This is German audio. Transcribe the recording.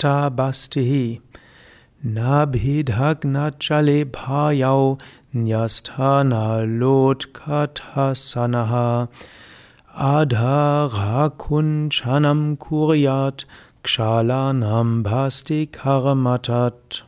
Rakta Bastihi Nabhidhagna Chale Bhayau Nyasthana Lotkathasanaha Adharakunchanam Kuryat Kshalanam Bhasti karamatat.